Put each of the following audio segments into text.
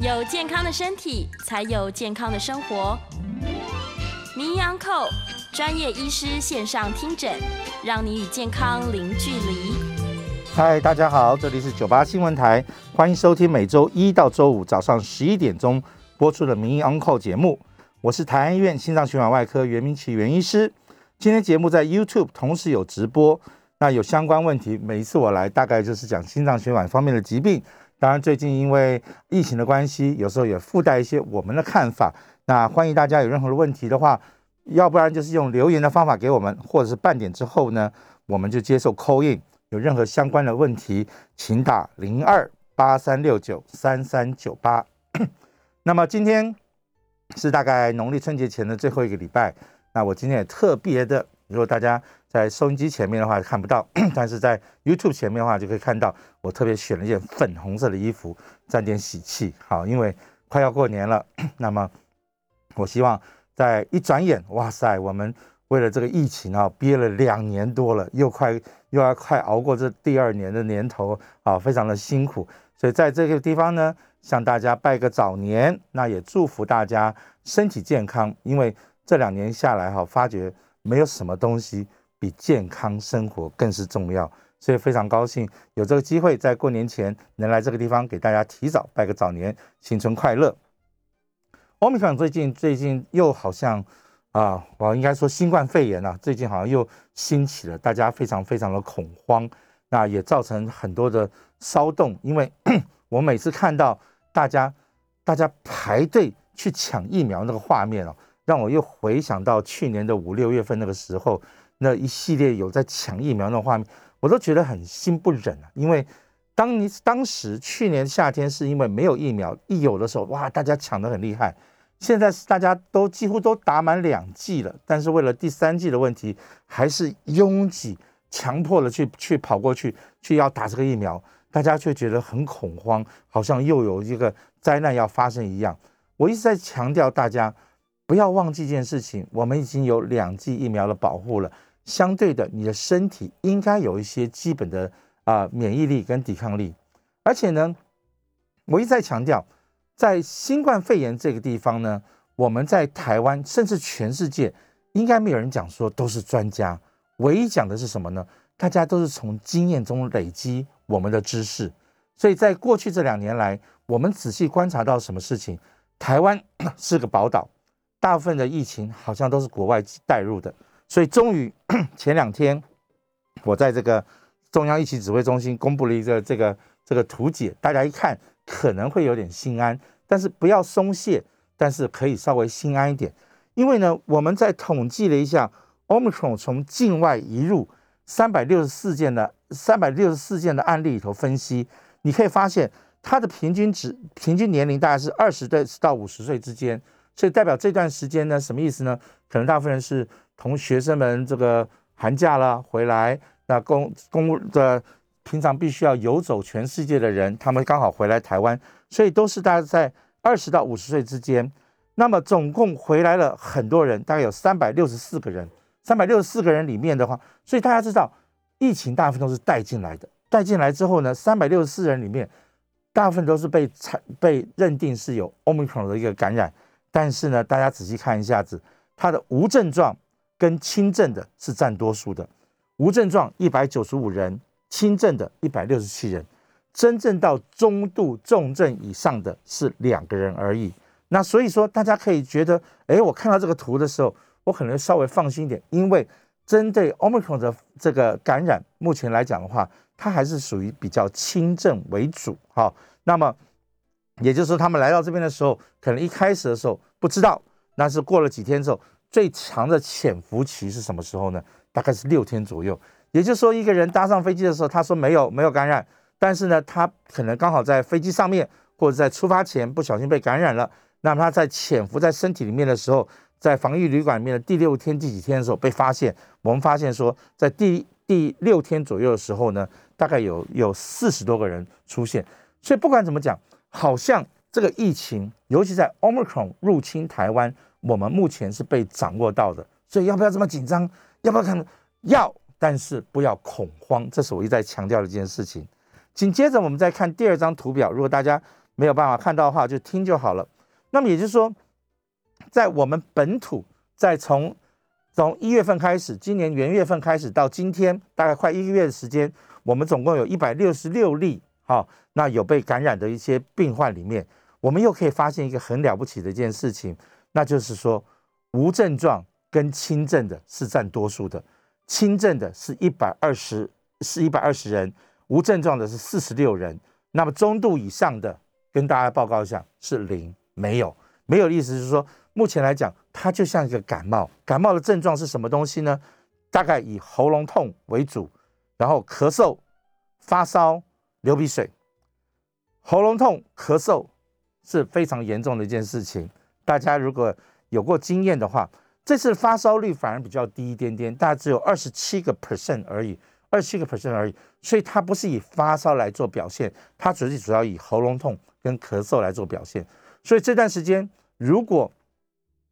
有健康的身体，才有健康的生活。名医 Uncle 专业医师线上听诊，让你与健康零距离。嗨，大家好，这里是九八新闻台，欢迎收听每周一到周五早上十一点钟播出的名医 Uncle 节目。我是台安医院心脏血管外科袁明奇袁医师。今天节目在 YouTube 同时有直播，那有相关问题，每一次我来大概就是讲心脏血管方面的疾病。当然，最近因为疫情的关系，有时候也附带一些我们的看法。那欢迎大家有任何的问题的话，要不然就是用留言的方法给我们，或者是半点之后呢，我们就接受 call in。有任何相关的问题，请打零二八三六九三三九八。那么今天是大概农历春节前的最后一个礼拜，那我今天也特别的，如果大家。在收音机前面的话看不到，但是在 YouTube 前面的话就可以看到，我特别选了一件粉红色的衣服，沾点喜气。好，因为快要过年了，那么我希望在一转眼，哇塞，我们为了这个疫情啊，憋了两年多了，又快又要快熬过这第二年的年头啊，非常的辛苦。所以在这个地方呢，向大家拜个早年，那也祝福大家身体健康。因为这两年下来哈，发觉没有什么东西。比健康生活更是重要，所以非常高兴有这个机会在过年前能来这个地方给大家提早拜个早年，新春快乐。欧米克最近最近又好像啊，我应该说新冠肺炎啊，最近好像又兴起了，大家非常非常的恐慌，那也造成很多的骚动。因为 我每次看到大家大家排队去抢疫苗那个画面哦，让我又回想到去年的五六月份那个时候。那一系列有在抢疫苗的画面，我都觉得很心不忍啊。因为当你当时去年夏天是因为没有疫苗，一有的时候哇，大家抢得很厉害。现在是大家都几乎都打满两剂了，但是为了第三剂的问题，还是拥挤强迫的去去跑过去去要打这个疫苗，大家却觉得很恐慌，好像又有一个灾难要发生一样。我一直在强调大家不要忘记一件事情，我们已经有两剂疫苗的保护了。相对的，你的身体应该有一些基本的啊免疫力跟抵抗力，而且呢，我一再强调，在新冠肺炎这个地方呢，我们在台湾甚至全世界，应该没有人讲说都是专家，唯一讲的是什么呢？大家都是从经验中累积我们的知识，所以在过去这两年来，我们仔细观察到什么事情，台湾 是个宝岛，大部分的疫情好像都是国外带入的。所以终于 前两天，我在这个中央疫情指挥中心公布了一个这个这个图解，大家一看可能会有点心安，但是不要松懈，但是可以稍微心安一点，因为呢，我们在统计了一下，omicron 从境外移入三百六十四件的三百六十四件的案例里头分析，你可以发现它的平均值平均年龄大概是二十岁到五十岁之间，所以代表这段时间呢，什么意思呢？可能大部分人是。同学生们这个寒假了回来，那公公务的平常必须要游走全世界的人，他们刚好回来台湾，所以都是大概在二十到五十岁之间。那么总共回来了很多人，大概有三百六十四个人。三百六十四个人里面的话，所以大家知道，疫情大部分都是带进来的。带进来之后呢，三百六十四人里面，大部分都是被采被认定是有 omicron 的一个感染。但是呢，大家仔细看一下子，它的无症状。跟轻症的是占多数的，无症状一百九十五人，轻症的一百六十七人，真正到中度重症以上的是两个人而已。那所以说，大家可以觉得，哎，我看到这个图的时候，我可能稍微放心一点，因为针对 Omicron 的这个感染，目前来讲的话，它还是属于比较轻症为主。好，那么也就是说，他们来到这边的时候，可能一开始的时候不知道，那是过了几天之后。最长的潜伏期是什么时候呢？大概是六天左右。也就是说，一个人搭上飞机的时候，他说没有没有感染，但是呢，他可能刚好在飞机上面或者在出发前不小心被感染了。那么他在潜伏在身体里面的时候，在防疫旅馆里面的第六天、第几天的时候被发现。我们发现说，在第第六天左右的时候呢，大概有有四十多个人出现。所以不管怎么讲，好像这个疫情，尤其在 Omicron 入侵台湾。我们目前是被掌握到的，所以要不要这么紧张？要不要看？要，但是不要恐慌，这是我一再强调的一件事情。紧接着，我们再看第二张图表。如果大家没有办法看到的话，就听就好了。那么也就是说，在我们本土，在从从一月份开始，今年元月份开始到今天，大概快一个月的时间，我们总共有一百六十六例，好，那有被感染的一些病患里面，我们又可以发现一个很了不起的一件事情，那就是说无症状跟轻症的是占多数的，轻症的是一百二十，是一百二十人，无症状的是四十六人，那么中度以上的，跟大家报告一下是零，没有，没有的意思是说。目前来讲，它就像一个感冒。感冒的症状是什么东西呢？大概以喉咙痛为主，然后咳嗽、发烧、流鼻水。喉咙痛、咳嗽是非常严重的一件事情。大家如果有过经验的话，这次发烧率反而比较低一点点，大概只有二十七个 percent 而已，二十七个 percent 而已。所以它不是以发烧来做表现，它主主要以喉咙痛跟咳嗽来做表现。所以这段时间如果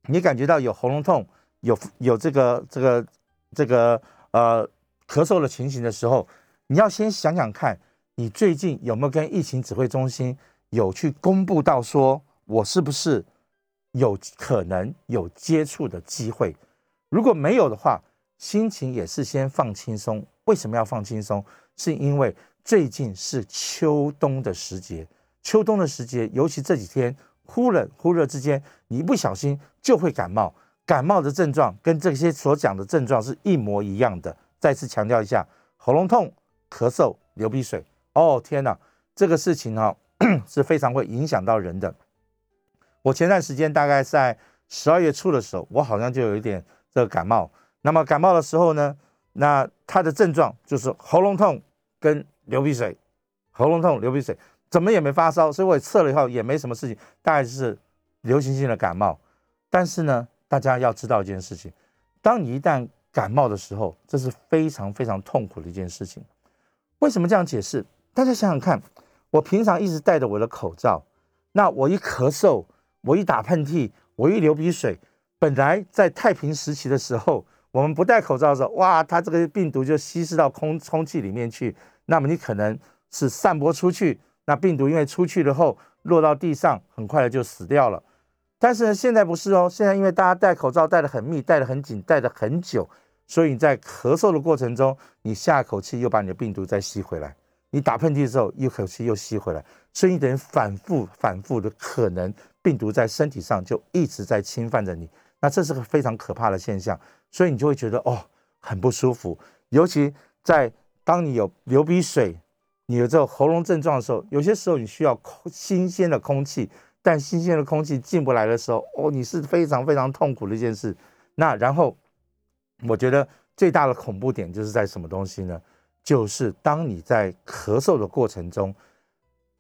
你感觉到有喉咙痛、有有这个这个这个呃咳嗽的情形的时候，你要先想想看，你最近有没有跟疫情指挥中心有去公布到说，我是不是有可能有接触的机会？如果没有的话，心情也是先放轻松。为什么要放轻松？是因为最近是秋冬的时节，秋冬的时节，尤其这几天。忽冷忽热之间，你一不小心就会感冒。感冒的症状跟这些所讲的症状是一模一样的。再次强调一下，喉咙痛、咳嗽、流鼻水。哦天哪，这个事情呢 是非常会影响到人的。我前段时间大概在十二月初的时候，我好像就有一点这个感冒。那么感冒的时候呢，那它的症状就是喉咙痛跟流鼻水，喉咙痛、流鼻水。怎么也没发烧，所以我也测了以后也没什么事情，大概是流行性的感冒。但是呢，大家要知道一件事情：当你一旦感冒的时候，这是非常非常痛苦的一件事情。为什么这样解释？大家想想看，我平常一直戴着我的口罩，那我一咳嗽，我一打喷嚏，我一流鼻水，本来在太平时期的时候，我们不戴口罩的时候，哇，它这个病毒就稀释到空空气里面去，那么你可能是散播出去。那病毒因为出去了后落到地上，很快的就死掉了。但是呢，现在不是哦，现在因为大家戴口罩戴得很密，戴得很紧，戴得很久，所以你在咳嗽的过程中，你下口气又把你的病毒再吸回来；你打喷嚏的时候，一口气又吸回来，所以你等于反复反复的，可能病毒在身体上就一直在侵犯着你。那这是个非常可怕的现象，所以你就会觉得哦很不舒服，尤其在当你有流鼻水。你有这个喉咙症状的时候，有些时候你需要空新鲜的空气，但新鲜的空气进不来的时候，哦，你是非常非常痛苦的一件事。那然后，我觉得最大的恐怖点就是在什么东西呢？就是当你在咳嗽的过程中，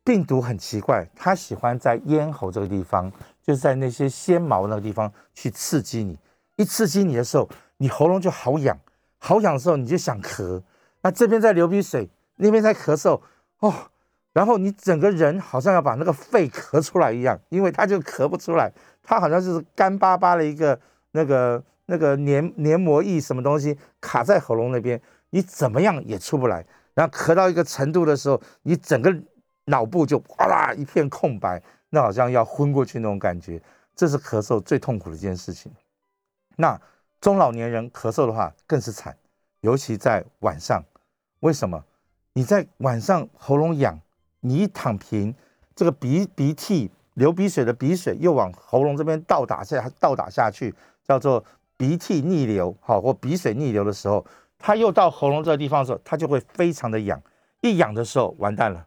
病毒很奇怪，它喜欢在咽喉这个地方，就是在那些纤毛那个地方去刺激你。一刺激你的时候，你喉咙就好痒，好痒的时候你就想咳，那这边在流鼻水。那边在咳嗽哦，然后你整个人好像要把那个肺咳出来一样，因为它就咳不出来，它好像就是干巴巴的一个那个那个黏黏膜液什么东西卡在喉咙那边，你怎么样也出不来。然后咳到一个程度的时候，你整个脑部就哗啦一片空白，那好像要昏过去那种感觉。这是咳嗽最痛苦的一件事情。那中老年人咳嗽的话更是惨，尤其在晚上，为什么？你在晚上喉咙痒，你一躺平，这个鼻鼻涕流鼻水的鼻水又往喉咙这边倒打下倒打下去，叫做鼻涕逆流，好或鼻水逆流的时候，它又到喉咙这个地方的时候，它就会非常的痒，一痒的时候完蛋了，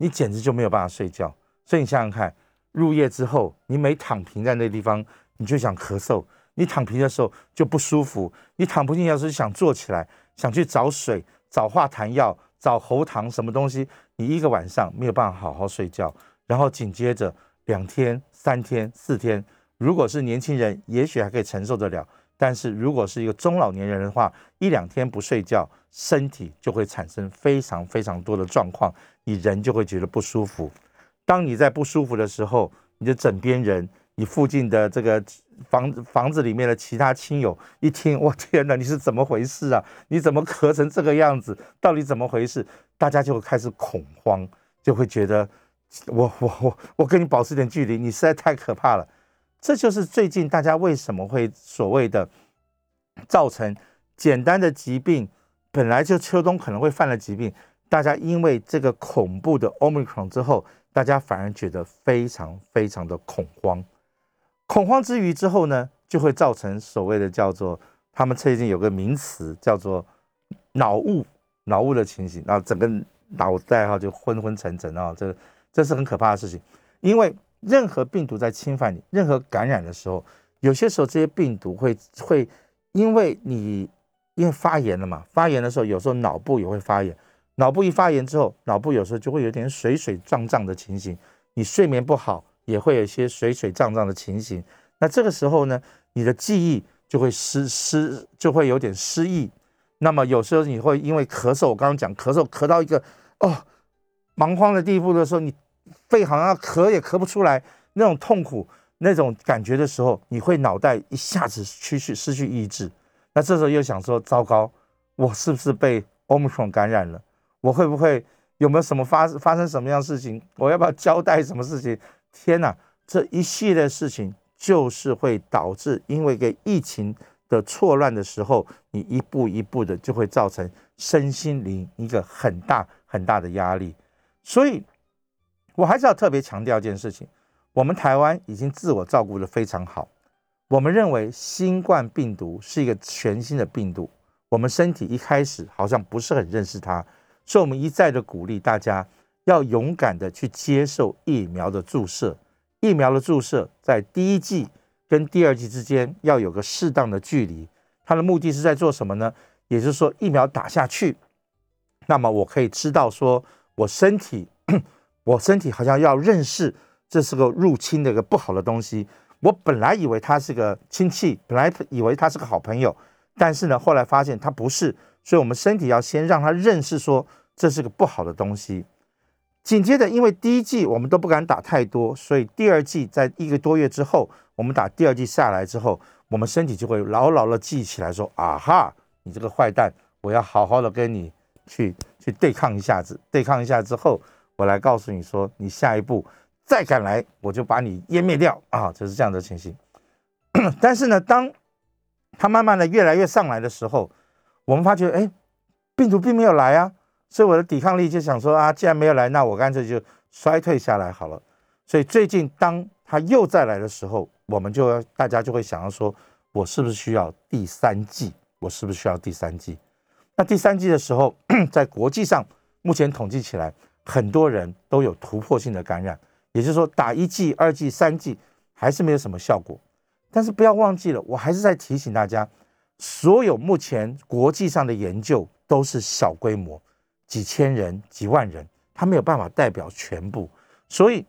你简直就没有办法睡觉。所以你想想看，入夜之后，你每躺平在那地方，你就想咳嗽，你躺平的时候就不舒服，你躺不进去的时候想坐起来，想去找水找化痰药。找喉糖什么东西，你一个晚上没有办法好好睡觉，然后紧接着两天、三天、四天，如果是年轻人，也许还可以承受得了，但是如果是一个中老年人的话，一两天不睡觉，身体就会产生非常非常多的状况，你人就会觉得不舒服。当你在不舒服的时候，你的枕边人。你附近的这个房房子里面的其他亲友一听，我天哪，你是怎么回事啊？你怎么咳成这个样子？到底怎么回事？大家就会开始恐慌，就会觉得我我我我跟你保持点距离，你实在太可怕了。这就是最近大家为什么会所谓的造成简单的疾病，本来就秋冬可能会犯的疾病，大家因为这个恐怖的 Omicron 之后，大家反而觉得非常非常的恐慌。恐慌之余之后呢，就会造成所谓的叫做他们最近有个名词叫做脑雾，脑雾的情形，然后整个脑袋哈就昏昏沉沉啊，这这是很可怕的事情，因为。任何病毒在侵犯你，任何感染的时候，有些时候这些病毒会会因为你因为发炎了嘛，发炎的时候有时候脑部也会发炎，脑部一发炎之后，脑部有时候就会有点水水胀胀的情形，你睡眠不好也会有一些水水胀胀的情形。那这个时候呢，你的记忆就会失失就会有点失忆。那么有时候你会因为咳嗽，我刚刚讲咳嗽咳到一个哦蛮荒的地步的时候，你。肺好像咳也咳不出来，那种痛苦、那种感觉的时候，你会脑袋一下子失去失去意志。那这时候又想说：糟糕，我是不是被 Omicron 感染了？我会不会有没有什么发发生什么样事情？我要不要交代什么事情？天哪，这一系列事情就是会导致，因为个疫情的错乱的时候，你一步一步的就会造成身心灵一个很大很大的压力，所以。我还是要特别强调一件事情：我们台湾已经自我照顾得非常好。我们认为新冠病毒是一个全新的病毒，我们身体一开始好像不是很认识它，所以我们一再的鼓励大家要勇敢的去接受疫苗的注射。疫苗的注射在第一剂跟第二剂之间要有个适当的距离，它的目的是在做什么呢？也就是说，疫苗打下去，那么我可以知道说我身体。我身体好像要认识这是个入侵的一个不好的东西。我本来以为他是个亲戚，本来以为他是个好朋友，但是呢，后来发现他不是。所以，我们身体要先让他认识说这是个不好的东西。紧接着，因为第一季我们都不敢打太多，所以第二季在一个多月之后，我们打第二季下来之后，我们身体就会牢牢的记起来说：啊哈，你这个坏蛋，我要好好的跟你去去对抗一下子。对抗一下之后。我来告诉你说，你下一步再敢来，我就把你湮灭掉啊！就是这样的情形。但是呢，当它慢慢的越来越上来的时候，我们发觉，哎，病毒并没有来啊，所以我的抵抗力就想说啊，既然没有来，那我干脆就衰退下来好了。所以最近当它又再来的时候，我们就要大家就会想要说，我是不是需要第三剂？我是不是需要第三剂？那第三剂的时候，在国际上目前统计起来。很多人都有突破性的感染，也就是说，打一剂、二剂、三剂还是没有什么效果。但是不要忘记了，我还是在提醒大家，所有目前国际上的研究都是小规模，几千人、几万人，它没有办法代表全部。所以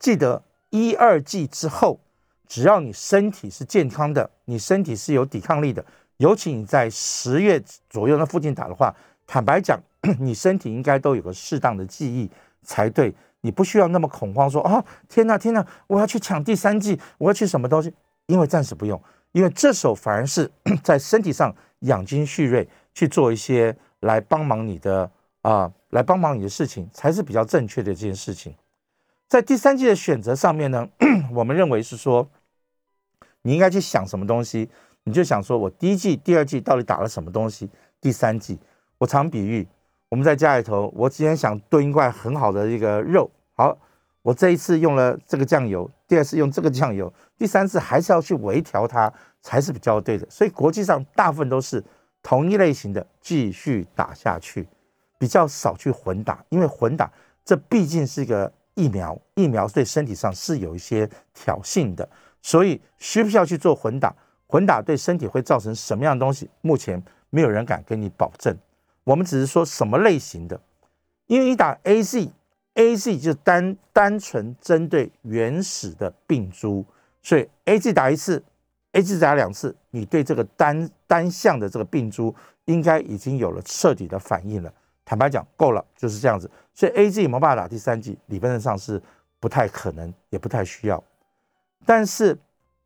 记得一二剂之后，只要你身体是健康的，你身体是有抵抗力的，尤其你在十月左右那附近打的话，坦白讲。你身体应该都有个适当的记忆才对，你不需要那么恐慌，说啊天哪天哪，我要去抢第三季，我要去什么东西？因为暂时不用，因为这时候反而是 在身体上养精蓄锐，去做一些来帮忙你的啊，来帮忙你的事情，才是比较正确的这件事情。在第三季的选择上面呢，我们认为是说，你应该去想什么东西，你就想说我第一季、第二季到底打了什么东西，第三季，我常比喻。我们在家里头，我今天想炖一块很好的一个肉，好，我这一次用了这个酱油，第二次用这个酱油，第三次还是要去微调它才是比较对的。所以国际上大部分都是同一类型的继续打下去，比较少去混打，因为混打这毕竟是一个疫苗，疫苗对身体上是有一些挑衅的，所以需不需要去做混打？混打对身体会造成什么样的东西？目前没有人敢跟你保证。我们只是说什么类型的，因为你打 A Z，A Z 就单单纯针对原始的病株，所以 A Z 打一次，A Z 打两次，你对这个单单向的这个病株应该已经有了彻底的反应了。坦白讲，够了，就是这样子。所以 A Z 没办法打第三剂，理论上是不太可能，也不太需要。但是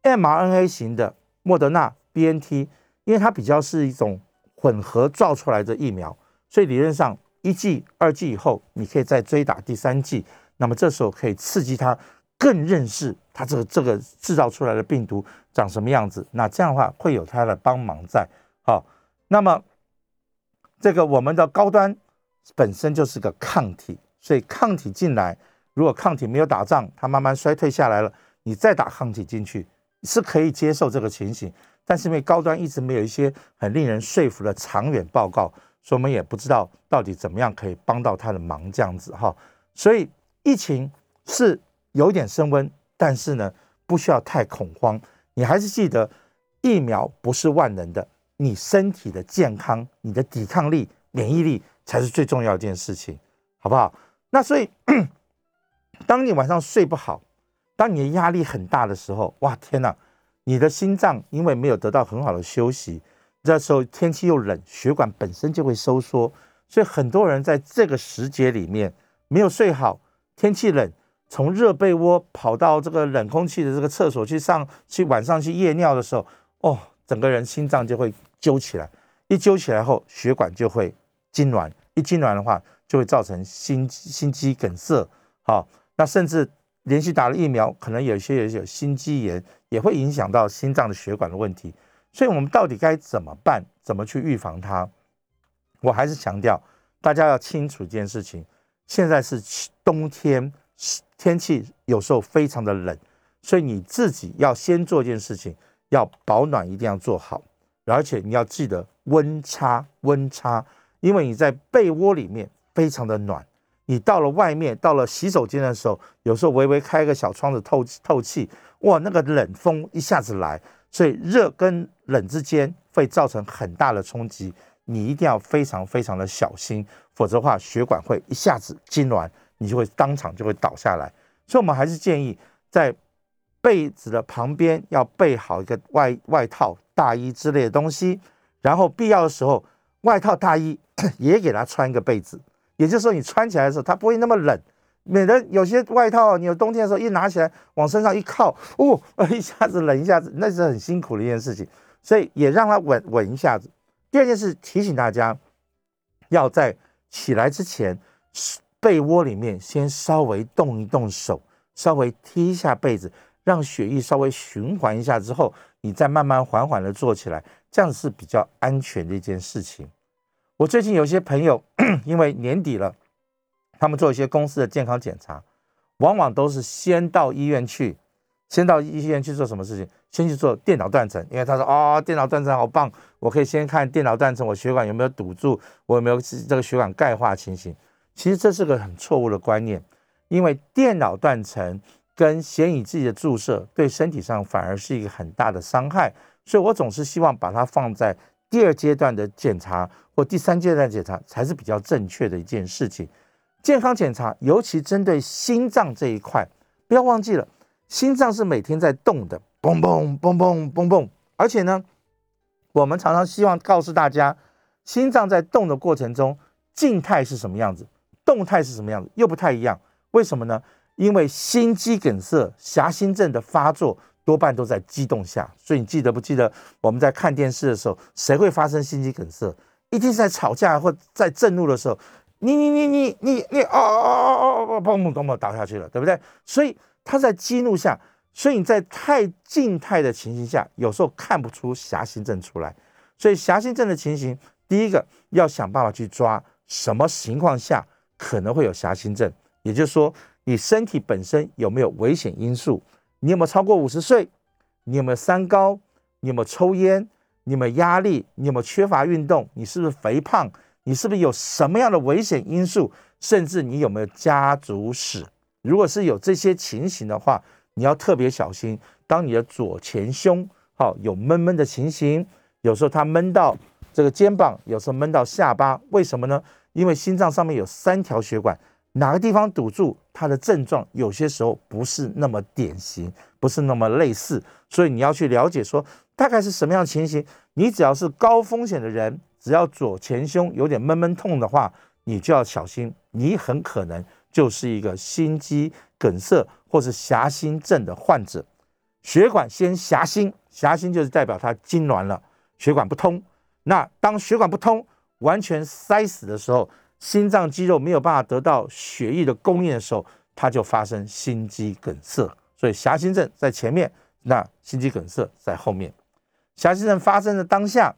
m R N A 型的莫德纳 B N T，因为它比较是一种。混合造出来的疫苗，所以理论上一剂、二剂以后，你可以再追打第三剂，那么这时候可以刺激它更认识它这个这个制造出来的病毒长什么样子。那这样的话会有它的帮忙在。好，那么这个我们的高端本身就是个抗体，所以抗体进来，如果抗体没有打仗，它慢慢衰退下来了，你再打抗体进去是可以接受这个情形。但是因为高端一直没有一些很令人说服的长远报告，所以我们也不知道到底怎么样可以帮到他的忙这样子哈。所以疫情是有点升温，但是呢不需要太恐慌。你还是记得疫苗不是万能的，你身体的健康、你的抵抗力、免疫力才是最重要一件事情，好不好？那所以 当你晚上睡不好，当你的压力很大的时候，哇天哪！你的心脏因为没有得到很好的休息，这时候天气又冷，血管本身就会收缩，所以很多人在这个时节里面没有睡好，天气冷，从热被窝跑到这个冷空气的这个厕所去上去，晚上去夜尿的时候，哦，整个人心脏就会揪起来，一揪起来后，血管就会痉挛，一痉挛的话，就会造成心心肌梗塞，好，那甚至。连续打了疫苗，可能有些人有心肌炎，也会影响到心脏的血管的问题。所以，我们到底该怎么办？怎么去预防它？我还是强调，大家要清楚一件事情：现在是冬天，天气有时候非常的冷，所以你自己要先做一件事情，要保暖一定要做好，而且你要记得温差，温差，因为你在被窝里面非常的暖。你到了外面，到了洗手间的时候，有时候微微开个小窗子透透气，哇，那个冷风一下子来，所以热跟冷之间会造成很大的冲击，你一定要非常非常的小心，否则的话血管会一下子痉挛，你就会当场就会倒下来。所以，我们还是建议在被子的旁边要备好一个外外套、大衣之类的东西，然后必要的时候，外套、大衣 也给他穿一个被子。也就是说，你穿起来的时候，它不会那么冷。免得有些外套，你有冬天的时候一拿起来往身上一靠，哦，一下子冷，一下子那是很辛苦的一件事情。所以也让它稳稳一下子。第二件事，提醒大家要在起来之前，被窝里面先稍微动一动手，稍微踢一下被子，让血液稍微循环一下之后，你再慢慢缓缓的坐起来，这样是比较安全的一件事情。我最近有些朋友，因为年底了，他们做一些公司的健康检查，往往都是先到医院去，先到医院去做什么事情？先去做电脑断层，因为他说哦，电脑断层好棒，我可以先看电脑断层，我血管有没有堵住，我有没有这个血管钙化情形？其实这是个很错误的观念，因为电脑断层跟显影剂的注射对身体上反而是一个很大的伤害，所以我总是希望把它放在。第二阶段的检查或第三阶段检查才是比较正确的一件事情。健康检查，尤其针对心脏这一块，不要忘记了，心脏是每天在动的，嘣嘣嘣嘣嘣嘣。而且呢，我们常常希望告诉大家，心脏在动的过程中，静态是什么样子，动态是什么样子，又不太一样。为什么呢？因为心肌梗塞、狭心症的发作。多半都在激动下，所以你记得不记得我们在看电视的时候，谁会发生心肌梗塞？一定是在吵架或在震怒的时候，你你你你你你哦哦哦哦哦，砰砰砰砰倒下去了，对不对？所以他在激怒下，所以你在太静态的情形下，有时候看不出狭心症出来。所以狭心症的情形，第一个要想办法去抓什么情况下可能会有狭心症，也就是说你身体本身有没有危险因素。你有没有超过五十岁？你有没有三高？你有没有抽烟？你有没有压力？你有没有缺乏运动？你是不是肥胖？你是不是有什么样的危险因素？甚至你有没有家族史？如果是有这些情形的话，你要特别小心。当你的左前胸好有闷闷的情形，有时候它闷到这个肩膀，有时候闷到下巴，为什么呢？因为心脏上面有三条血管。哪个地方堵住，它的症状有些时候不是那么典型，不是那么类似，所以你要去了解说大概是什么样的情形。你只要是高风险的人，只要左前胸有点闷闷痛的话，你就要小心，你很可能就是一个心肌梗塞或是狭心症的患者。血管先狭心，狭心就是代表它痉挛了，血管不通。那当血管不通，完全塞死的时候。心脏肌肉没有办法得到血液的供应的时候，它就发生心肌梗塞。所以狭心症在前面，那心肌梗塞在后面。狭心症发生的当下，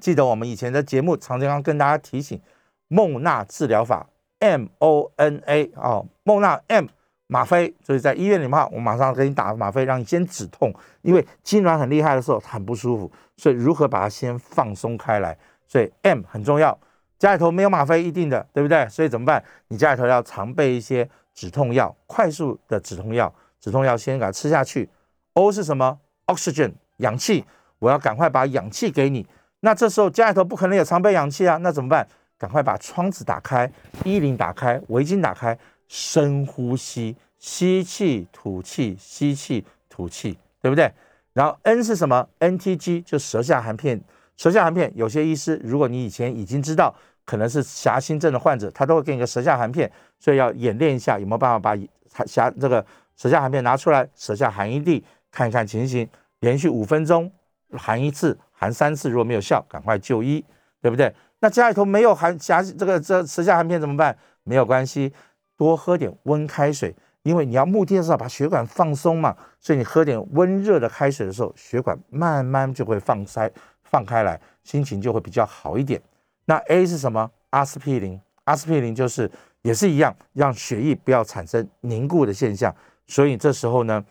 记得我们以前的节目常常跟大家提醒，孟纳治疗法 M O N A 哦，孟纳 M 吗啡，所以在医院里面，我马上给你打吗啡，让你先止痛，因为痉挛很厉害的时候很不舒服，所以如何把它先放松开来，所以 M 很重要。家里头没有吗啡一定的，对不对？所以怎么办？你家里头要常备一些止痛药，快速的止痛药。止痛药先给它吃下去。O 是什么？Oxygen，氧气。我要赶快把氧气给你。那这时候家里头不可能有常备氧气啊，那怎么办？赶快把窗子打开，衣领打开，围巾打开，深呼吸，吸气吐气，吸气吐气，对不对？然后 N 是什么？NTG 就舌下含片。舌下含片，有些医师，如果你以前已经知道可能是狭心症的患者，他都会给你个舌下含片，所以要演练一下有没有办法把狭这个。舌下含片拿出来，舌下含一滴，看一看情形，连续五分钟含一次，含三次，如果没有效，赶快就医，对不对？那家里头没有含狭这个这舌下含片怎么办？没有关系，多喝点温开水，因为你要目的是要把血管放松嘛，所以你喝点温热的开水的时候，血管慢慢就会放开放开来，心情就会比较好一点。那 A 是什么？阿司匹林，阿司匹林就是也是一样，让血液不要产生凝固的现象。所以这时候呢，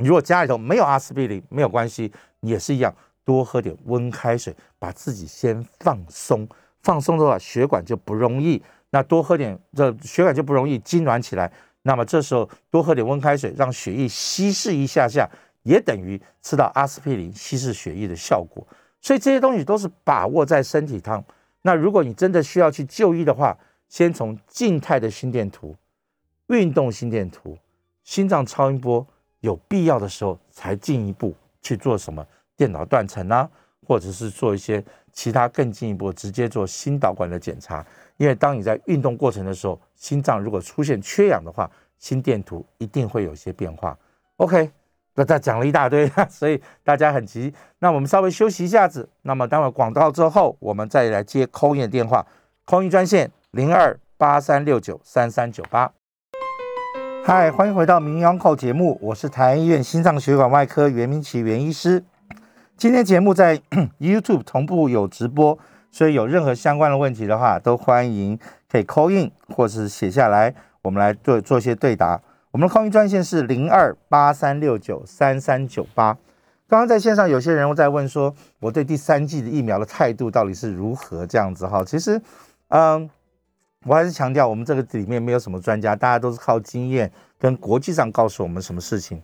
如果家里头没有阿司匹林，没有关系，也是一样，多喝点温开水，把自己先放松。放松的话，血管就不容易，那多喝点，这血管就不容易痉挛起来。那么这时候多喝点温开水，让血液稀释一下下，也等于吃到阿司匹林稀释血液的效果。所以这些东西都是把握在身体上。那如果你真的需要去就医的话，先从静态的心电图、运动心电图。心脏超音波有必要的时候才进一步去做什么电脑断层啊，或者是做一些其他更进一步直接做心导管的检查。因为当你在运动过程的时候，心脏如果出现缺氧的话，心电图一定会有些变化。OK，那他讲了一大堆，所以大家很急。那我们稍微休息一下子。那么待会广告之后，我们再来接扣印的电话，扣印专线零二八三六九三三九八。嗨，欢迎回到《名医口》节目，我是台安医院心脏血管外科袁明奇袁医师。今天节目在 YouTube 同步有直播，所以有任何相关的问题的话，都欢迎可以 call in 或是写下来，我们来做做一些对答。我们的 call in 专线是零二八三六九三三九八。刚刚在线上有些人在问说，我对第三季的疫苗的态度到底是如何？这样子哈，其实，嗯。我还是强调，我们这个里面没有什么专家，大家都是靠经验跟国际上告诉我们什么事情。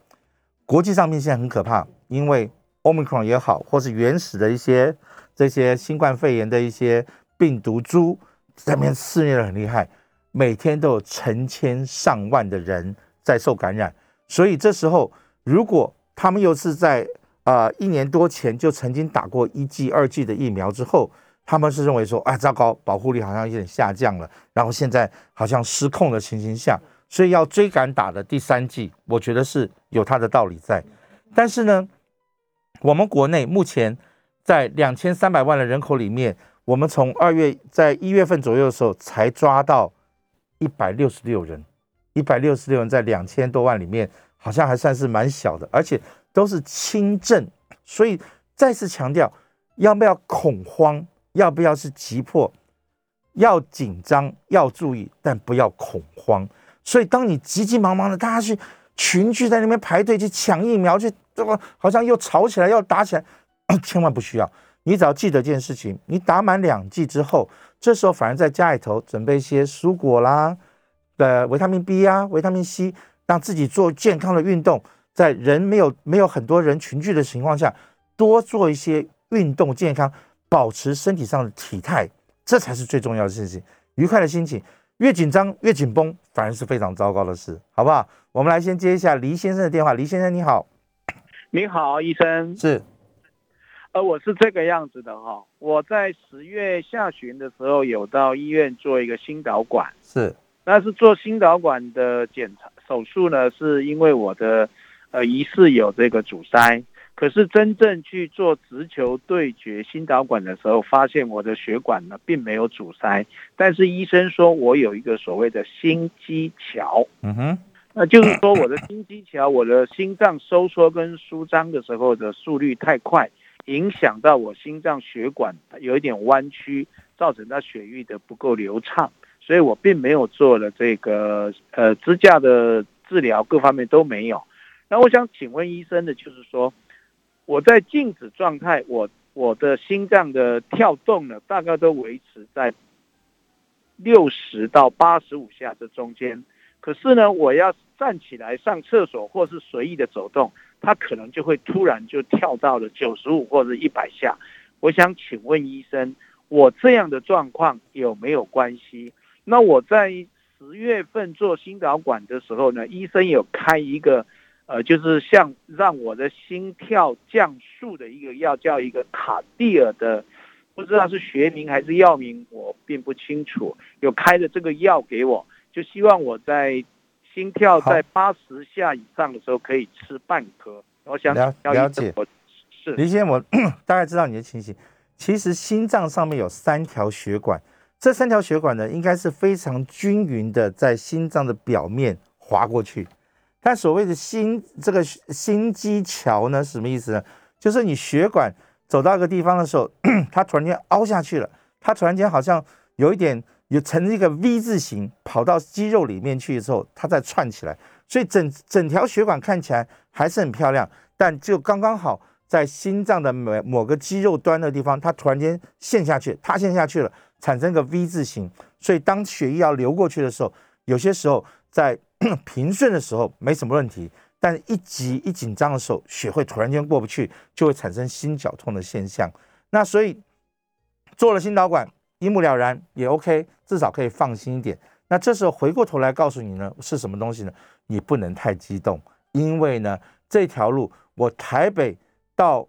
国际上面现在很可怕，因为 Omicron 也好，或是原始的一些这些新冠肺炎的一些病毒株在面肆虐的很厉害，每天都有成千上万的人在受感染。所以这时候，如果他们又是在啊一年多前就曾经打过一剂、二剂的疫苗之后，他们是认为说，啊，糟糕，保护力好像有点下降了，然后现在好像失控的情形下，所以要追赶打的第三剂，我觉得是有它的道理在。但是呢，我们国内目前在两千三百万的人口里面，我们从二月在一月份左右的时候才抓到一百六十六人，一百六十六人在两千多万里面，好像还算是蛮小的，而且都是轻症，所以再次强调，要不要恐慌？要不要是急迫？要紧张，要注意，但不要恐慌。所以，当你急急忙忙的，大家去群聚在那边排队去抢疫苗，去这个好像又吵起来，要打起来，千万不需要。你只要记得一件事情：你打满两剂之后，这时候反而在家里头准备一些蔬果啦，的维他命 B 啊、维他命 C，让自己做健康的运动。在人没有没有很多人群聚的情况下，多做一些运动，健康。保持身体上的体态，这才是最重要的事情。愉快的心情，越紧张越紧绷，反而是非常糟糕的事，好不好？我们来先接一下黎先生的电话。黎先生，你好。你好，医生。是。呃，我是这个样子的哈。我在十月下旬的时候有到医院做一个心导管。是。但是做心导管的检查手术呢，是因为我的呃疑似有这个阻塞。可是真正去做直球对决心导管的时候，发现我的血管呢并没有阻塞，但是医生说我有一个所谓的心肌桥。嗯哼，那就是说我的心肌桥，我的心脏收缩跟舒张的时候的速率太快，影响到我心脏血管有一点弯曲，造成它血液的不够流畅，所以我并没有做了这个呃支架的治疗，各方面都没有。那我想请问医生的就是说。我在静止状态，我我的心脏的跳动呢，大概都维持在六十到八十五下这中间。可是呢，我要站起来上厕所或是随意的走动，它可能就会突然就跳到了九十五或者一百下。我想请问医生，我这样的状况有没有关系？那我在十月份做心导管的时候呢，医生有开一个。呃，就是像让我的心跳降速的一个药，叫一个卡地尔的，不知道是学名还是药名，我并不清楚。有开的这个药给我，就希望我在心跳在八十下以上的时候可以吃半颗。我想了了解，是李先生，我 大概知道你的情形。其实心脏上面有三条血管，这三条血管呢，应该是非常均匀的在心脏的表面划过去。但所谓的心这个心肌桥呢，什么意思呢？就是你血管走到一个地方的时候，它突然间凹下去了，它突然间好像有一点有成一个 V 字形，跑到肌肉里面去的时候，它再串起来，所以整整条血管看起来还是很漂亮，但就刚刚好在心脏的某某个肌肉端的地方，它突然间陷下去，塌陷下去了，产生个 V 字形，所以当血液要流过去的时候，有些时候在 平顺的时候没什么问题，但一急一紧张的时候，血会突然间过不去，就会产生心绞痛的现象。那所以做了心导管一目了然也 OK，至少可以放心一点。那这时候回过头来告诉你呢，是什么东西呢？你不能太激动，因为呢这条路我台北到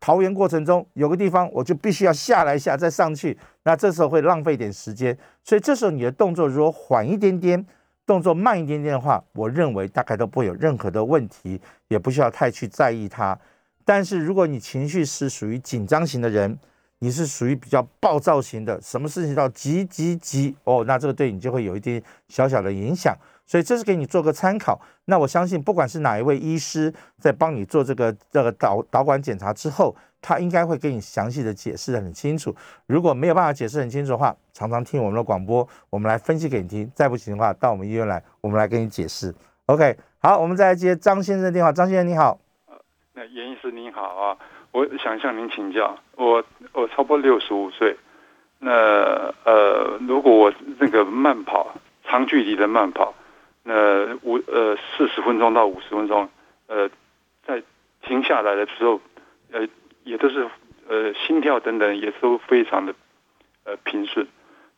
桃园过程中有个地方我就必须要下来一下再上去，那这时候会浪费点时间。所以这时候你的动作如果缓一点点。动作慢一点点的话，我认为大概都不会有任何的问题，也不需要太去在意它。但是如果你情绪是属于紧张型的人，你是属于比较暴躁型的，什么事情都要急急急哦，那这个对你就会有一点小小的影响。所以这是给你做个参考。那我相信，不管是哪一位医师在帮你做这个这个导导管检查之后。他应该会给你详细的解释的很清楚。如果没有办法解释很清楚的话，常常听我们的广播，我们来分析给你听。再不行的话，到我们医院来，我们来给你解释。OK，好，我们再来接张先生的电话。张先生你好，那严医师您好啊，我想向您请教，我我超过六十五岁，那呃，如果我那个慢跑，长距离的慢跑，那五呃四十分钟到五十分钟，呃，在停下来的时候，呃。也都是呃心跳等等也都非常的呃平顺。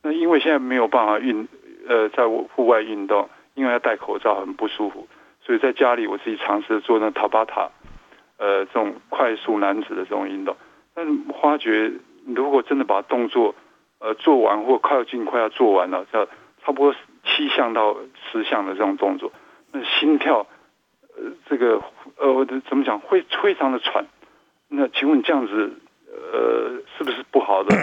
那因为现在没有办法运呃在户外运动，因为要戴口罩很不舒服，所以在家里我自己尝试做那塔巴塔，呃这种快速男子的这种运动。但发觉如果真的把动作呃做完或靠近快要做完了，要差不多七项到十项的这种动作，那心跳呃这个呃怎么讲会非常的喘。那请问这样子，呃，是不是不好的、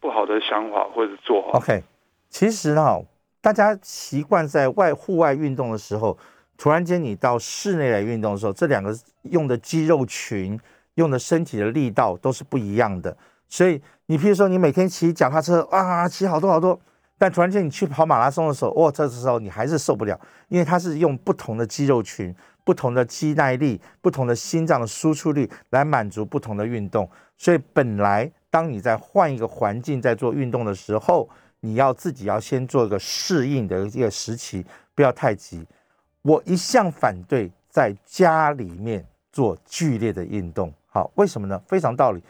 不好的想法或者做法？OK，其实呢，大家习惯在外户外运动的时候，突然间你到室内来运动的时候，这两个用的肌肉群、用的身体的力道都是不一样的。所以你譬如说，你每天骑脚踏车啊，骑好多好多，但突然间你去跑马拉松的时候，哇，这时候你还是受不了，因为它是用不同的肌肉群。不同的肌耐力、不同的心脏的输出率来满足不同的运动，所以本来当你在换一个环境在做运动的时候，你要自己要先做一个适应的一个时期，不要太急。我一向反对在家里面做剧烈的运动，好，为什么呢？非常道理，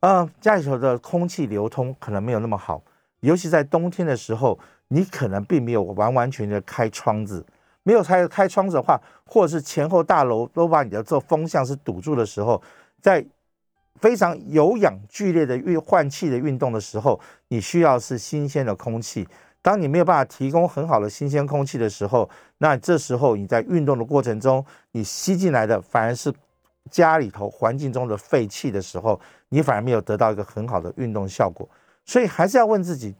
呃，家里头的空气流通可能没有那么好，尤其在冬天的时候，你可能并没有完完全全的开窗子。没有开开窗子的话，或者是前后大楼都把你的这风向是堵住的时候，在非常有氧剧烈的运换气的运动的时候，你需要是新鲜的空气。当你没有办法提供很好的新鲜空气的时候，那这时候你在运动的过程中，你吸进来的反而是家里头环境中的废气的时候，你反而没有得到一个很好的运动效果。所以还是要问自己：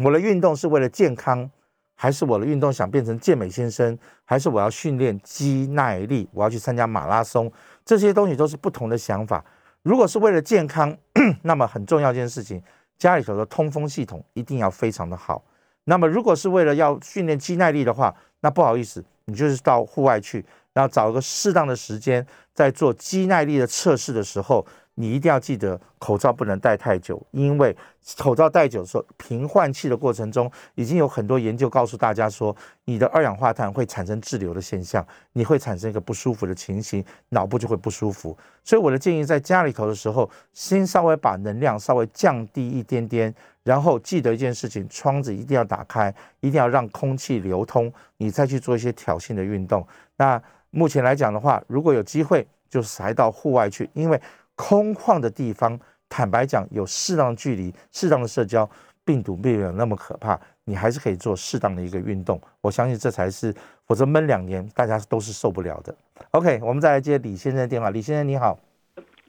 我的运动是为了健康，还是我的运动想变成健美先生，还是我要训练肌耐力，我要去参加马拉松？这些东西都是不同的想法。如果是为了健康，那么很重要一件事情，家里头的通风系统一定要非常的好。那么如果是为了要训练肌耐力的话，那不好意思，你就是到户外去，然后找一个适当的时间，在做肌耐力的测试的时候。你一定要记得，口罩不能戴太久，因为口罩戴久的时候，平换气的过程中，已经有很多研究告诉大家说，你的二氧化碳会产生滞留的现象，你会产生一个不舒服的情形，脑部就会不舒服。所以我的建议，在家里头的时候，先稍微把能量稍微降低一点点，然后记得一件事情，窗子一定要打开，一定要让空气流通，你再去做一些挑衅的运动。那目前来讲的话，如果有机会，就是还到户外去，因为。空旷的地方，坦白讲，有适当的距离、适当的社交，病毒并没有那么可怕。你还是可以做适当的一个运动，我相信这才是，否则闷两年，大家都是受不了的。OK，我们再来接李先生的电话。李先生你好，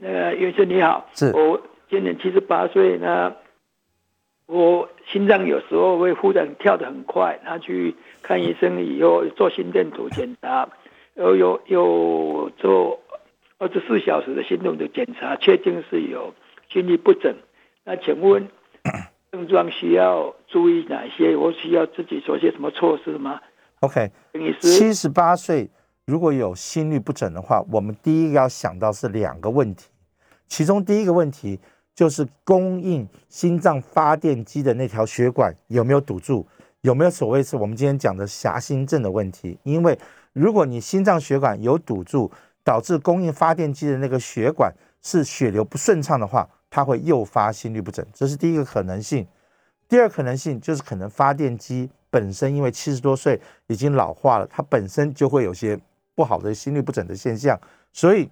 呃，袁生你好，是我今年七十八岁，那我心脏有时候会忽然跳得很快，然后去看医生以后做心电图检查，有有有做。二十四小时的心动的检查，确定是有心律不整。那请问症状需要注意哪些？我需要自己做些什么措施吗？OK，七十八岁如果有心律不整的话，我们第一个要想到是两个问题。其中第一个问题就是供应心脏发电机的那条血管有没有堵住，有没有所谓是我们今天讲的狭心症的问题？因为如果你心脏血管有堵住，导致供应发电机的那个血管是血流不顺畅的话，它会诱发心律不整，这是第一个可能性。第二可能性就是可能发电机本身因为七十多岁已经老化了，它本身就会有些不好的心律不整的现象，所以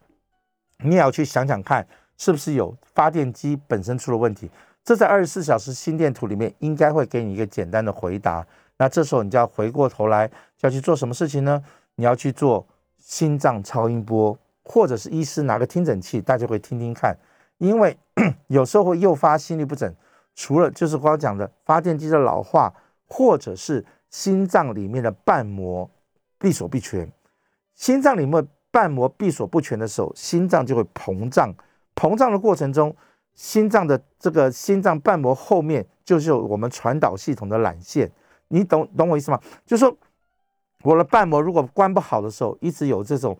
你也要去想想看，是不是有发电机本身出了问题。这在二十四小时心电图里面应该会给你一个简单的回答。那这时候你就要回过头来，就要去做什么事情呢？你要去做。心脏超音波，或者是医师拿个听诊器，大家会听听看，因为 有时候会诱发心律不整。除了就是刚刚讲的发电机的老化，或者是心脏里面的瓣膜闭锁不全。心脏里面瓣膜闭锁不全的时候，心脏就会膨胀。膨胀的过程中，心脏的这个心脏瓣膜后面就是我们传导系统的缆线。你懂懂我意思吗？就是说。我的瓣膜如果关不好的时候，一直有这种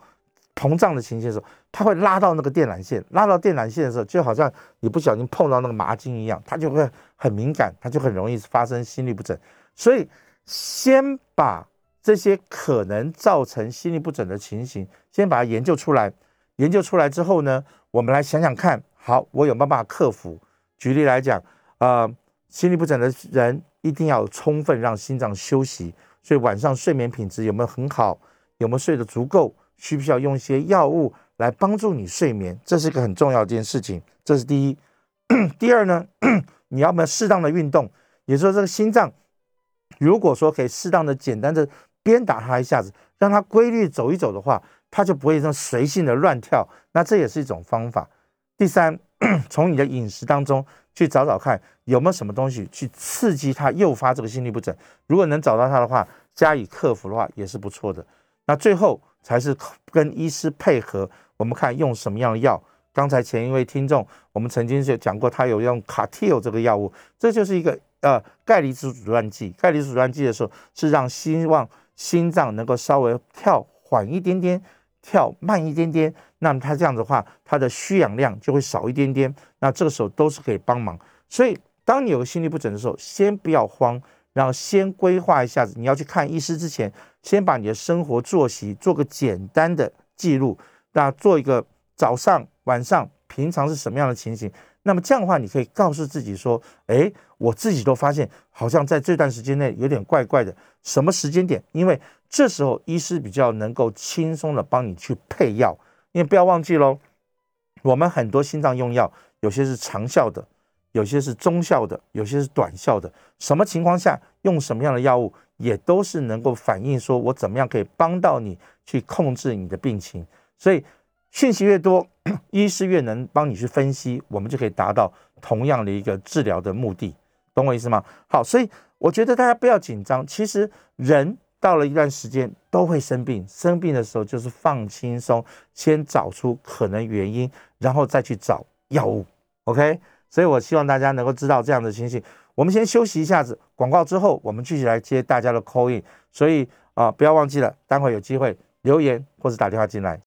膨胀的情形的时候，它会拉到那个电缆线，拉到电缆线的时候，就好像你不小心碰到那个麻筋一样，它就会很敏感，它就很容易发生心律不整。所以，先把这些可能造成心律不整的情形，先把它研究出来。研究出来之后呢，我们来想想看，好，我有没有办法克服？举例来讲，呃，心律不整的人一定要充分让心脏休息。所以晚上睡眠品质有没有很好？有没有睡得足够？需不需要用一些药物来帮助你睡眠？这是一个很重要的一件事情。这是第一。第二呢，你要不要适当的运动？也就是说，这个心脏如果说可以适当的、简单的鞭打它一下子，让它规律走一走的话，它就不会这样随性的乱跳。那这也是一种方法。第三，从你的饮食当中去找找看。有没有什么东西去刺激它，诱发这个心律不整？如果能找到它的话，加以克服的话，也是不错的。那最后才是跟医师配合，我们看用什么样的药。刚才前一位听众，我们曾经就讲过，他有用卡替尔这个药物，这就是一个呃钙离子阻断剂。钙离子阻断剂的时候，是让希望心脏能够稍微跳缓一点点，跳慢一点点。那么它这样子的话，它的需氧量就会少一点点。那这个时候都是可以帮忙。所以。当你有个心律不整的时候，先不要慌，然后先规划一下子。你要去看医师之前，先把你的生活作息做个简单的记录，那做一个早上、晚上平常是什么样的情形。那么这样的话，你可以告诉自己说：“哎，我自己都发现好像在这段时间内有点怪怪的。什么时间点？因为这时候医师比较能够轻松的帮你去配药。因为不要忘记喽，我们很多心脏用药有些是长效的。”有些是中效的，有些是短效的。什么情况下用什么样的药物，也都是能够反映说我怎么样可以帮到你去控制你的病情。所以讯息越多，医师越能帮你去分析，我们就可以达到同样的一个治疗的目的，懂我意思吗？好，所以我觉得大家不要紧张，其实人到了一段时间都会生病，生病的时候就是放轻松，先找出可能原因，然后再去找药物，OK？所以我希望大家能够知道这样的情形。我们先休息一下子，广告之后我们继续来接大家的 call in，所以啊，不要忘记了，待会有机会留言或者打电话进来。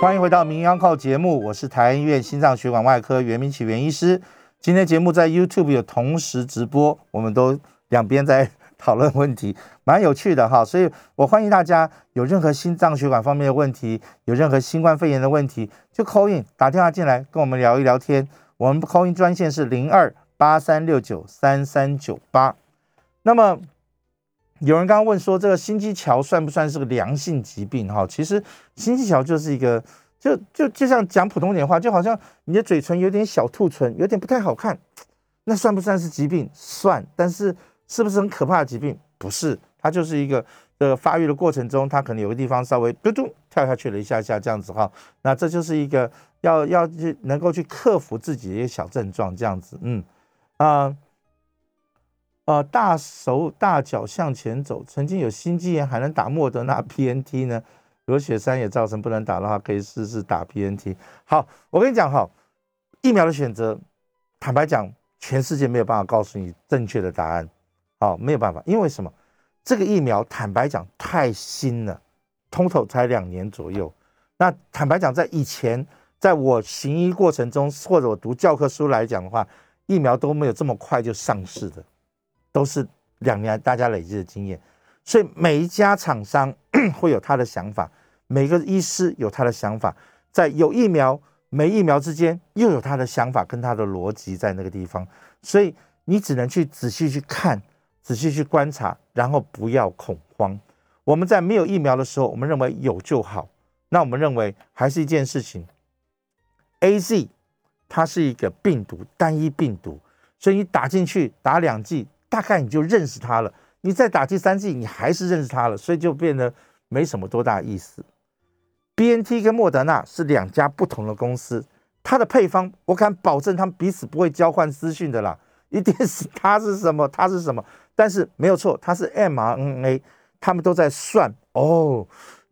欢迎回到《名医靠》节目，我是台安医院心脏血管外科袁明启袁医师。今天节目在 YouTube 有同时直播，我们都两边在讨论问题，蛮有趣的哈。所以我欢迎大家有任何心脏血管方面的问题，有任何新冠肺炎的问题，就 call in 打电话进来跟我们聊一聊天。我们 call in 专线是零二八三六九三三九八。那么有人刚刚问说，这个心肌桥算不算是个良性疾病？哈，其实心肌桥就是一个，就就就像讲普通点话，就好像你的嘴唇有点小兔唇，有点不太好看，那算不算是疾病？算，但是是不是很可怕的疾病？不是，它就是一个呃发育的过程中，它可能有个地方稍微嘟嘟跳下去了一下下这样子哈，那这就是一个要要去能够去克服自己的一个小症状这样子，嗯啊。呃，大手大脚向前走，曾经有心肌炎还能打莫德纳 BNT 呢？如果血栓也造成不能打的话，可以试试打 BNT。好，我跟你讲哈，疫苗的选择，坦白讲，全世界没有办法告诉你正确的答案。好，没有办法，因为什么？这个疫苗坦白讲太新了通透才两年左右。那坦白讲，在以前，在我行医过程中，或者我读教科书来讲的话，疫苗都没有这么快就上市的。都是两年大家累积的经验，所以每一家厂商 会有他的想法，每个医师有他的想法，在有疫苗没疫苗之间又有他的想法跟他的逻辑在那个地方，所以你只能去仔细去看，仔细去观察，然后不要恐慌。我们在没有疫苗的时候，我们认为有就好，那我们认为还是一件事情，A Z 它是一个病毒，单一病毒，所以你打进去打两剂。大概你就认识它了，你再打第三剂，你还是认识它了，所以就变得没什么多大意思。B N T 跟莫德纳是两家不同的公司，它的配方我敢保证，他们彼此不会交换资讯的啦，一定是它是什么，它是什么。但是没有错，它是 m R N A，他们都在算哦，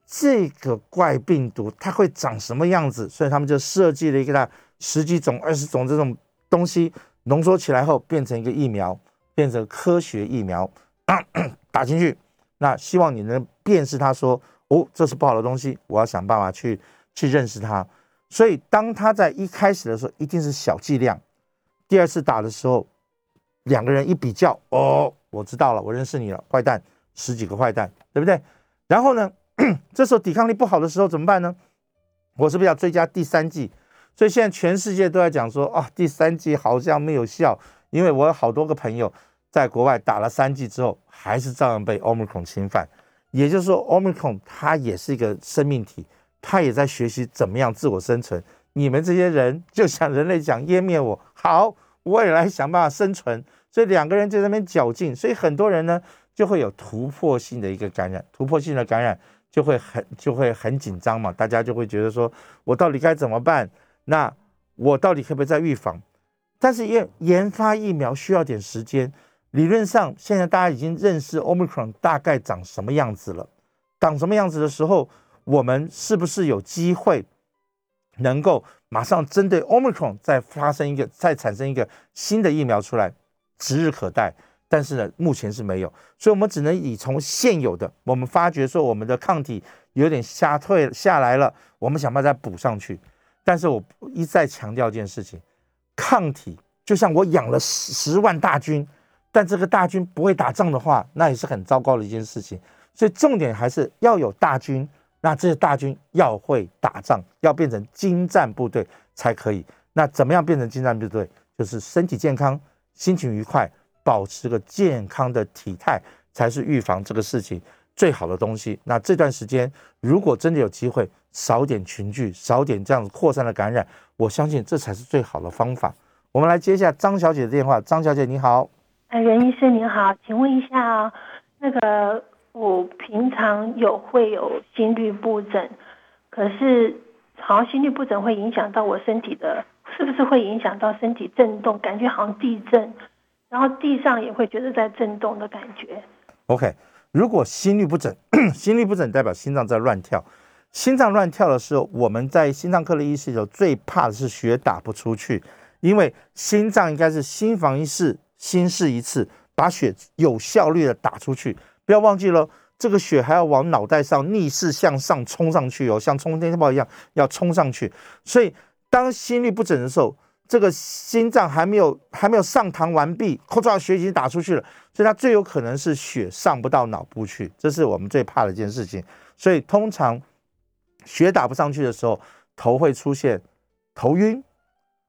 这个怪病毒它会长什么样子，所以他们就设计了一个十几种、二十种这种东西浓缩起来后变成一个疫苗。变成科学疫苗 打进去，那希望你能辨识它，说哦，这是不好的东西，我要想办法去去认识它。所以当他在一开始的时候一定是小剂量，第二次打的时候，两个人一比较，哦，我知道了，我认识你了，坏蛋，十几个坏蛋，对不对？然后呢，这时候抵抗力不好的时候怎么办呢？我是不是要追加第三剂？所以现在全世界都在讲说啊，第三剂好像没有效，因为我有好多个朋友。在国外打了三剂之后，还是照样被 Omicron 侵犯。也就是说，Omicron 它也是一个生命体，它也在学习怎么样自我生存。你们这些人就像人类讲湮灭我，好，我也来想办法生存。所以两个人在那边较劲，所以很多人呢就会有突破性的一个感染，突破性的感染就会很就会很紧张嘛，大家就会觉得说，我到底该怎么办？那我到底可不可以再预防？但是研研发疫苗需要点时间。理论上，现在大家已经认识 Omicron 大概长什么样子了。长什么样子的时候，我们是不是有机会能够马上针对 Omicron 再发生一个、再产生一个新的疫苗出来，指日可待。但是呢，目前是没有，所以我们只能以从现有的，我们发觉说我们的抗体有点下退下来了，我们想办法再补上去。但是我一再强调一件事情，抗体就像我养了十万大军。但这个大军不会打仗的话，那也是很糟糕的一件事情。所以重点还是要有大军，那这些大军要会打仗，要变成精战部队才可以。那怎么样变成精战部队？就是身体健康、心情愉快，保持个健康的体态，才是预防这个事情最好的东西。那这段时间，如果真的有机会，少点群聚，少点这样子扩散的感染，我相信这才是最好的方法。我们来接一下张小姐的电话。张小姐，你好。哎，袁医生您好，请问一下啊，那个我平常有会有心律不整，可是好像心律不整会影响到我身体的，是不是会影响到身体震动？感觉好像地震，然后地上也会觉得在震动的感觉。OK，如果心律不整，心律不整代表心脏在乱跳。心脏乱跳的时候，我们在心脏科的医师里头最怕的是血打不出去，因为心脏应该是心房一室，心室一次，把血有效率的打出去。不要忘记了，这个血还要往脑袋上逆势向上冲上去哦，像冲天炮一样要冲上去。所以当心率不整的时候，这个心脏还没有还没有上膛完毕，后抓血已经打出去了，所以它最有可能是血上不到脑部去，这是我们最怕的一件事情。所以通常血打不上去的时候，头会出现头晕，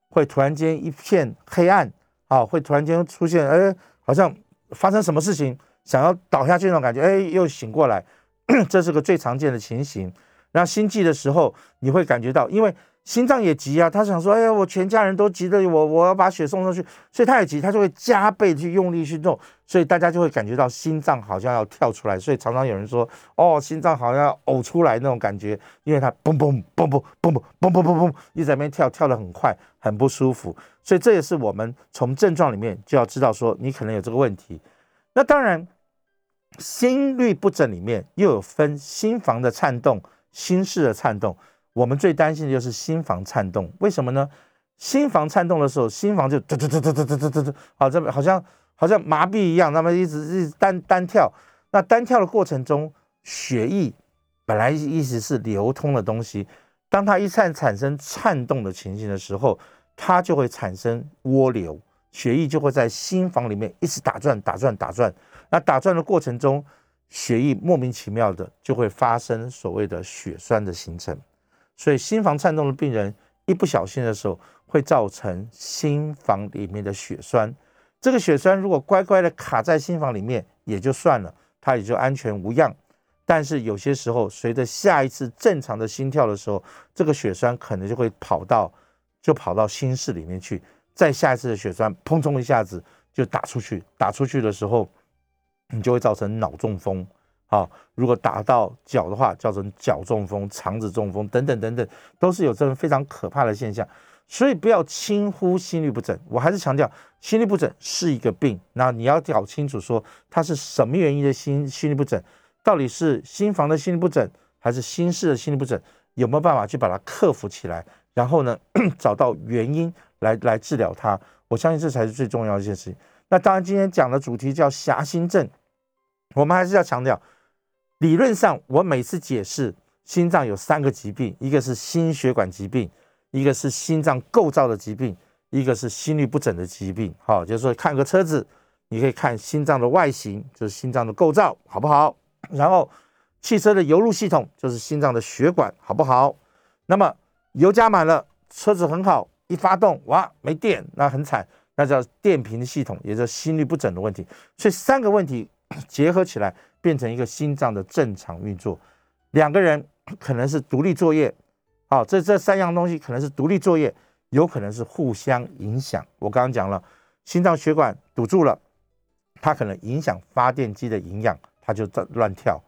会突然间一片黑暗啊，会突然间出现哎，好像发生什么事情，想要倒下去那种感觉，哎，又醒过来，这是个最常见的情形。然后心悸的时候，你会感觉到，因为心脏也急啊，他想说，哎呀，我全家人都急着我，我要把血送上去，所以他也急，他就会加倍去用力去弄，所以大家就会感觉到心脏好像要跳出来，所以常常有人说，哦，心脏好像要呕出来那种感觉，因为它嘣嘣嘣嘣嘣嘣嘣嘣嘣嘣一直在那边跳，跳得很快，很不舒服，所以这也是我们从症状里面就要知道说你可能有这个问题。那当然，心律不整里面又有分心房的颤动、心室的颤动。我们最担心的就是心房颤动，为什么呢？心房颤动的时候，心房就嘟嘟嘟嘟嘟嘟嘟嘟嘟，好，这好像好像麻痹一样，那么一直一直单单跳。那单跳的过程中，血液本来意思是流通的东西，当它一旦产生颤动的情形的时候，它就会产生涡流，血液就会在心房里面一直打转、打转、打转。那打转的过程中，血液莫名其妙的就会发生所谓的血栓的形成。所以心房颤动的病人一不小心的时候，会造成心房里面的血栓。这个血栓如果乖乖的卡在心房里面也就算了，它也就安全无恙。但是有些时候，随着下一次正常的心跳的时候，这个血栓可能就会跑到就跑到心室里面去。再下一次的血栓，砰冲一下子就打出去，打出去的时候，你就会造成脑中风。好，如果打到脚的话，叫成脚中风、肠子中风等等等等，都是有这种非常可怕的现象。所以不要轻忽心律不整。我还是强调，心律不整是一个病，那你要搞清楚说它是什么原因的心心律不整，到底是心房的心律不整，还是心室的心律不整？有没有办法去把它克服起来？然后呢，找到原因来来治疗它？我相信这才是最重要的一件事情。那当然，今天讲的主题叫狭心症，我们还是要强调。理论上，我每次解释心脏有三个疾病，一个是心血管疾病，一个是心脏构造的疾病，一个是心律不整的疾病。好，就是说看个车子，你可以看心脏的外形，就是心脏的构造好不好？然后汽车的油路系统就是心脏的血管好不好？那么油加满了，车子很好，一发动哇没电，那很惨，那叫电瓶系统，也就是心律不整的问题。所以三个问题结合起来。变成一个心脏的正常运作，两个人 可能是独立作业，好，这这三样东西可能是独立作业，有可能是互相影响。我刚刚讲了，心脏血管堵住了，它可能影响发电机的营养，它就在乱跳。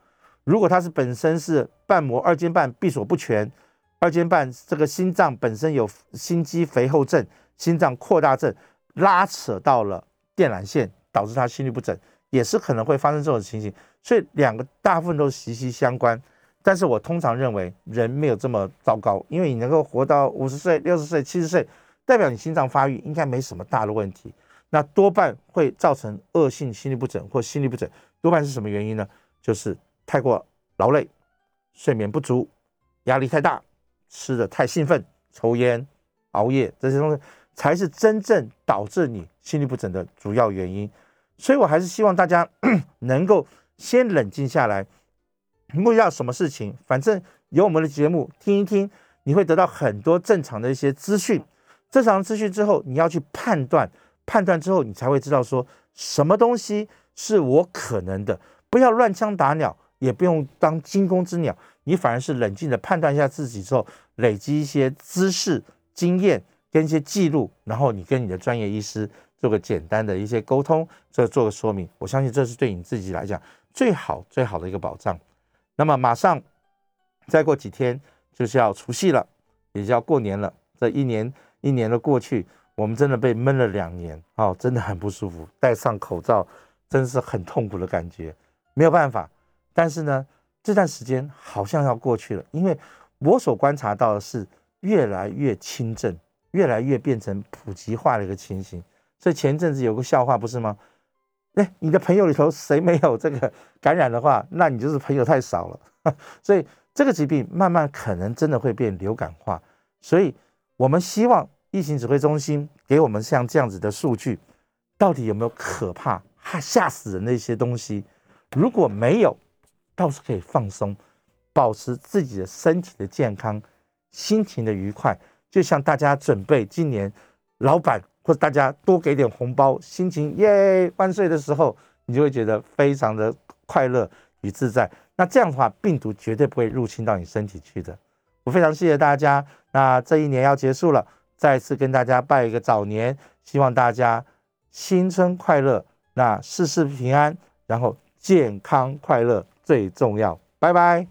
如果它是本身是瓣膜二尖瓣闭锁不全，二尖瓣这个心脏本身有心肌肥厚症、心脏扩大症，拉扯到了电缆线，导致它心律不整，也是可能会发生这种情形。所以两个大部分都是息息相关，但是我通常认为人没有这么糟糕，因为你能够活到五十岁、六十岁、七十岁，代表你心脏发育应该没什么大的问题。那多半会造成恶性心律不整或心律不整，多半是什么原因呢？就是太过劳累、睡眠不足、压力太大、吃的太兴奋、抽烟、熬夜这些东西，才是真正导致你心律不整的主要原因。所以我还是希望大家 能够。先冷静下来，遇到什么事情，反正有我们的节目听一听，你会得到很多正常的一些资讯。正常资讯之后，你要去判断，判断之后，你才会知道说什么东西是我可能的。不要乱枪打鸟，也不用当惊弓之鸟，你反而是冷静的判断一下自己之后，累积一些知识、经验跟一些记录，然后你跟你的专业医师做个简单的一些沟通，这做个说明。我相信这是对你自己来讲。最好最好的一个保障。那么马上再过几天就是要除夕了，也就要过年了。这一年一年的过去，我们真的被闷了两年，哦，真的很不舒服，戴上口罩真是很痛苦的感觉，没有办法。但是呢，这段时间好像要过去了，因为我所观察到的是越来越轻症，越来越变成普及化的一个情形。所以前阵子有个笑话，不是吗？哎，你的朋友里头谁没有这个感染的话，那你就是朋友太少了。所以这个疾病慢慢可能真的会变流感化。所以我们希望疫情指挥中心给我们像这样子的数据，到底有没有可怕、吓死人的一些东西？如果没有，倒是可以放松，保持自己的身体的健康，心情的愉快。就像大家准备今年老板。或者大家多给点红包，心情耶万岁的时候，你就会觉得非常的快乐与自在。那这样的话，病毒绝对不会入侵到你身体去的。我非常谢谢大家。那这一年要结束了，再次跟大家拜一个早年，希望大家新春快乐，那事事平安，然后健康快乐最重要。拜拜。